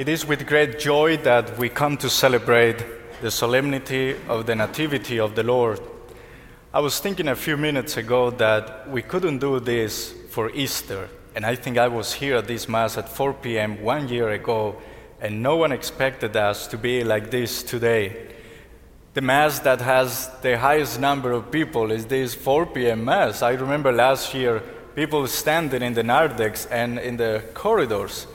It is with great joy that we come to celebrate the solemnity of the Nativity of the Lord. I was thinking a few minutes ago that we couldn't do this for Easter, and I think I was here at this Mass at 4 p.m. one year ago, and no one expected us to be like this today. The Mass that has the highest number of people is this 4 p.m. Mass. I remember last year people standing in the narthex and in the corridors.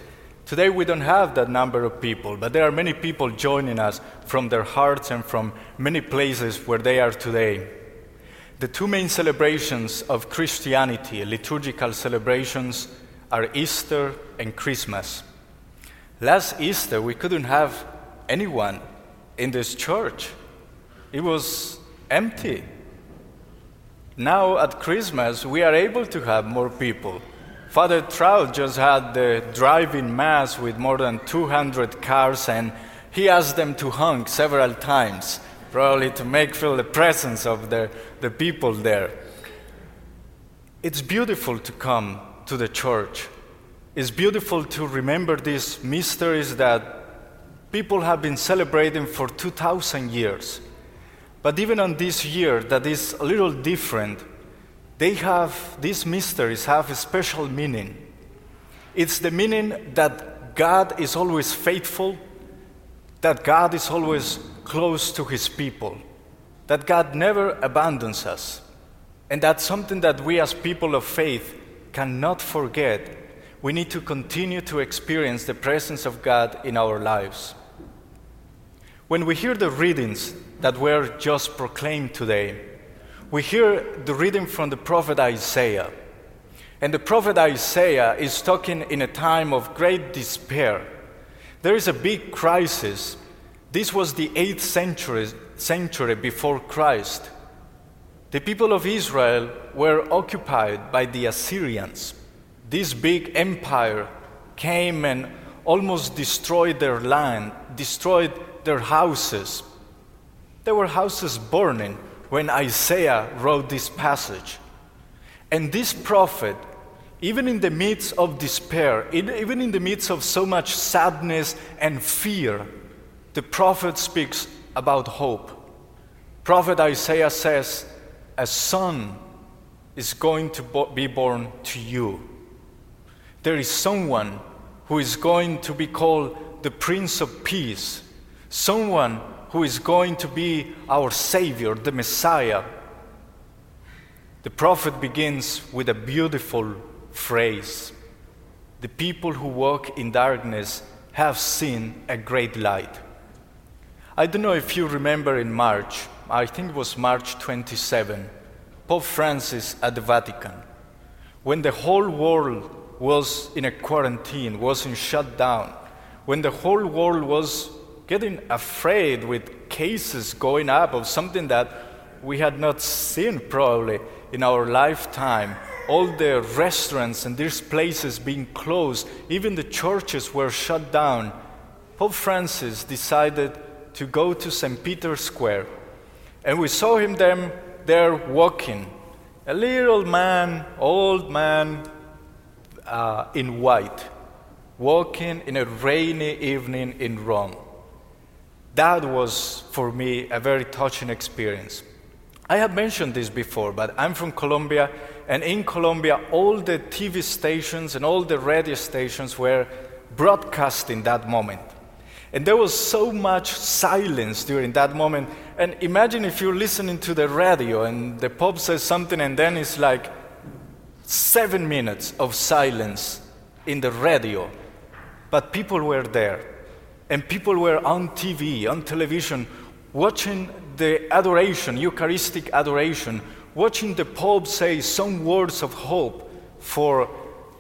Today we don't have that number of people, but there are many people joining us from their hearts and from many places where they are today. The two main celebrations of Christianity, liturgical celebrations, are Easter and Christmas. Last Easter, we couldn't have anyone in this church, it was empty. Now at Christmas, we are able to have more people. Father Trout just had the driving mass with more than 200 cars, and he asked them to honk several times, probably to make feel the presence of the, the people there. It's beautiful to come to the church. It's beautiful to remember these mysteries that people have been celebrating for 2,000 years. But even on this year that is a little different, they have, these mysteries have a special meaning. It's the meaning that God is always faithful, that God is always close to his people, that God never abandons us, and that's something that we as people of faith cannot forget. We need to continue to experience the presence of God in our lives. When we hear the readings that were just proclaimed today, we hear the reading from the prophet Isaiah. And the prophet Isaiah is talking in a time of great despair. There is a big crisis. This was the 8th century, century before Christ. The people of Israel were occupied by the Assyrians. This big empire came and almost destroyed their land, destroyed their houses. There were houses burning when Isaiah wrote this passage. And this prophet, even in the midst of despair, even in the midst of so much sadness and fear, the prophet speaks about hope. Prophet Isaiah says, A son is going to be born to you. There is someone who is going to be called the Prince of Peace, someone who is going to be our Savior, the Messiah. The prophet begins with a beautiful phrase The people who walk in darkness have seen a great light. I don't know if you remember in March, I think it was March 27, Pope Francis at the Vatican, when the whole world was in a quarantine, was in shutdown, when the whole world was getting afraid with cases going up of something that we had not seen probably in our lifetime. All the restaurants and these places being closed, even the churches were shut down. Pope Francis decided to go to St. Peter's Square, and we saw him then there walking. A little man, old man uh, in white, walking in a rainy evening in Rome that was for me a very touching experience. I have mentioned this before, but I'm from Colombia, and in Colombia, all the TV stations and all the radio stations were broadcasting that moment. And there was so much silence during that moment. And imagine if you're listening to the radio and the Pope says something, and then it's like seven minutes of silence in the radio. But people were there and people were on TV, on television, watching the adoration, Eucharistic adoration, watching the Pope say some words of hope for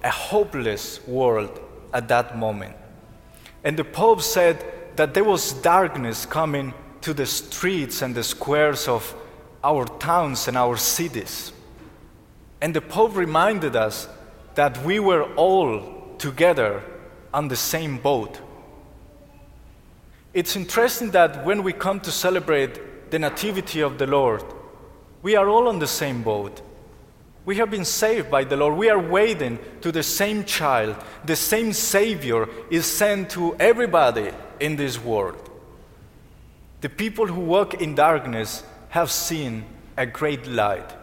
a hopeless world at that moment. And the Pope said that there was darkness coming to the streets and the squares of our towns and our cities. And the Pope reminded us that we were all together on the same boat. It's interesting that when we come to celebrate the Nativity of the Lord, we are all on the same boat. We have been saved by the Lord. We are waiting to the same child. The same Savior is sent to everybody in this world. The people who walk in darkness have seen a great light.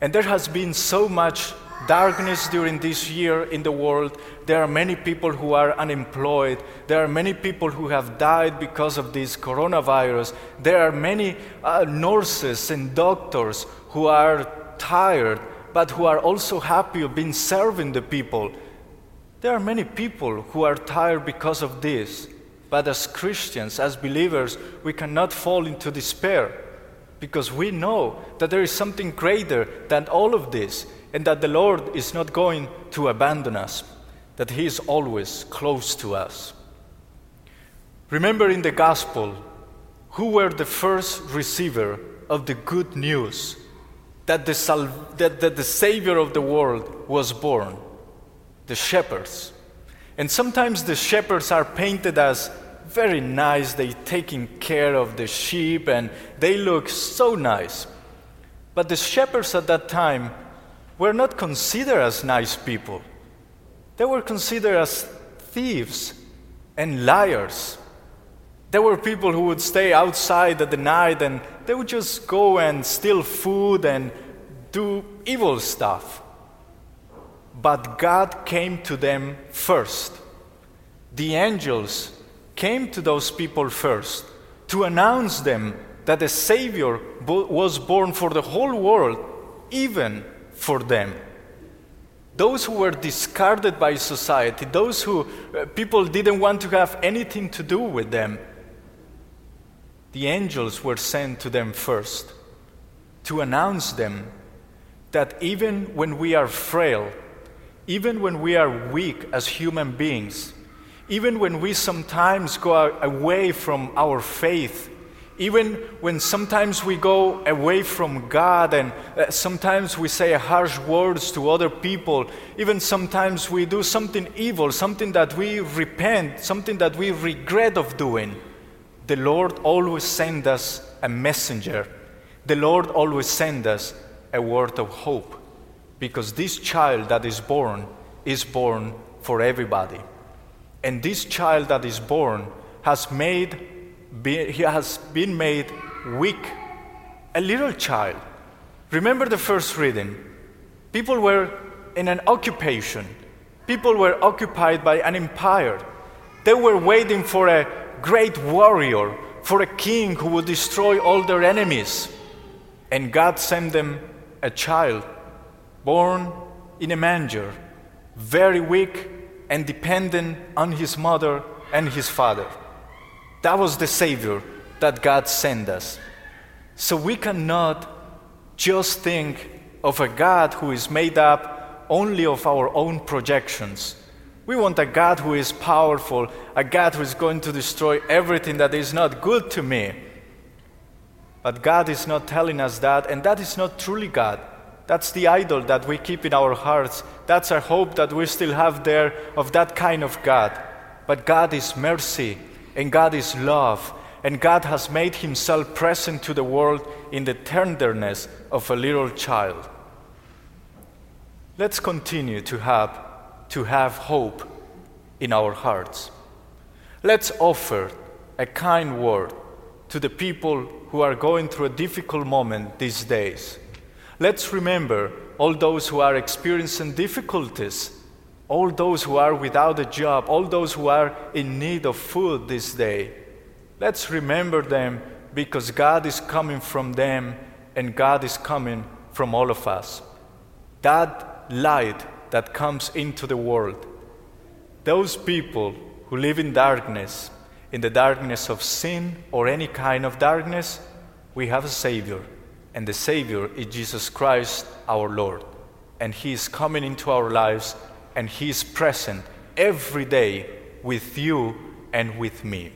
And there has been so much darkness during this year in the world. There are many people who are unemployed. There are many people who have died because of this coronavirus. There are many uh, nurses and doctors who are tired, but who are also happy of being serving the people. There are many people who are tired because of this. But as Christians, as believers, we cannot fall into despair because we know that there is something greater than all of this and that the Lord is not going to abandon us, that He is always close to us. Remember in the gospel, who were the first receiver of the good news that the, that, that the Savior of the world was born? The shepherds. And sometimes the shepherds are painted as very nice, they taking care of the sheep and they look so nice. But the shepherds at that time were not considered as nice people. They were considered as thieves and liars. There were people who would stay outside at the night and they would just go and steal food and do evil stuff. But God came to them first. The angels came to those people first to announce them that a Savior was born for the whole world, even for them. Those who were discarded by society, those who uh, people didn't want to have anything to do with them, the angels were sent to them first to announce them that even when we are frail, even when we are weak as human beings, even when we sometimes go away from our faith, even when sometimes we go away from God and uh, sometimes we say harsh words to other people, even sometimes we do something evil, something that we repent, something that we regret of doing, the Lord always sends us a messenger. The Lord always sends us a word of hope because this child that is born is born for everybody. And this child that is born has made be, he has been made weak, a little child. Remember the first reading. People were in an occupation, people were occupied by an empire. They were waiting for a great warrior, for a king who would destroy all their enemies. And God sent them a child born in a manger, very weak and dependent on his mother and his father. That was the Savior that God sent us. So we cannot just think of a God who is made up only of our own projections. We want a God who is powerful, a God who is going to destroy everything that is not good to me. But God is not telling us that, and that is not truly God. That's the idol that we keep in our hearts. That's our hope that we still have there of that kind of God. But God is mercy, and God is love, and God has made himself present to the world in the tenderness of a little child. Let's continue to have, to have hope in our hearts. Let's offer a kind word to the people who are going through a difficult moment these days. Let's remember all those who are experiencing difficulties all those who are without a job, all those who are in need of food this day. Let's remember them because God is coming from them and God is coming from all of us. That light that comes into the world, those people who live in darkness, in the darkness of sin or any kind of darkness, we have a Savior, and the Savior is Jesus Christ our Lord. And He is coming into our lives and He is present every day with you and with me.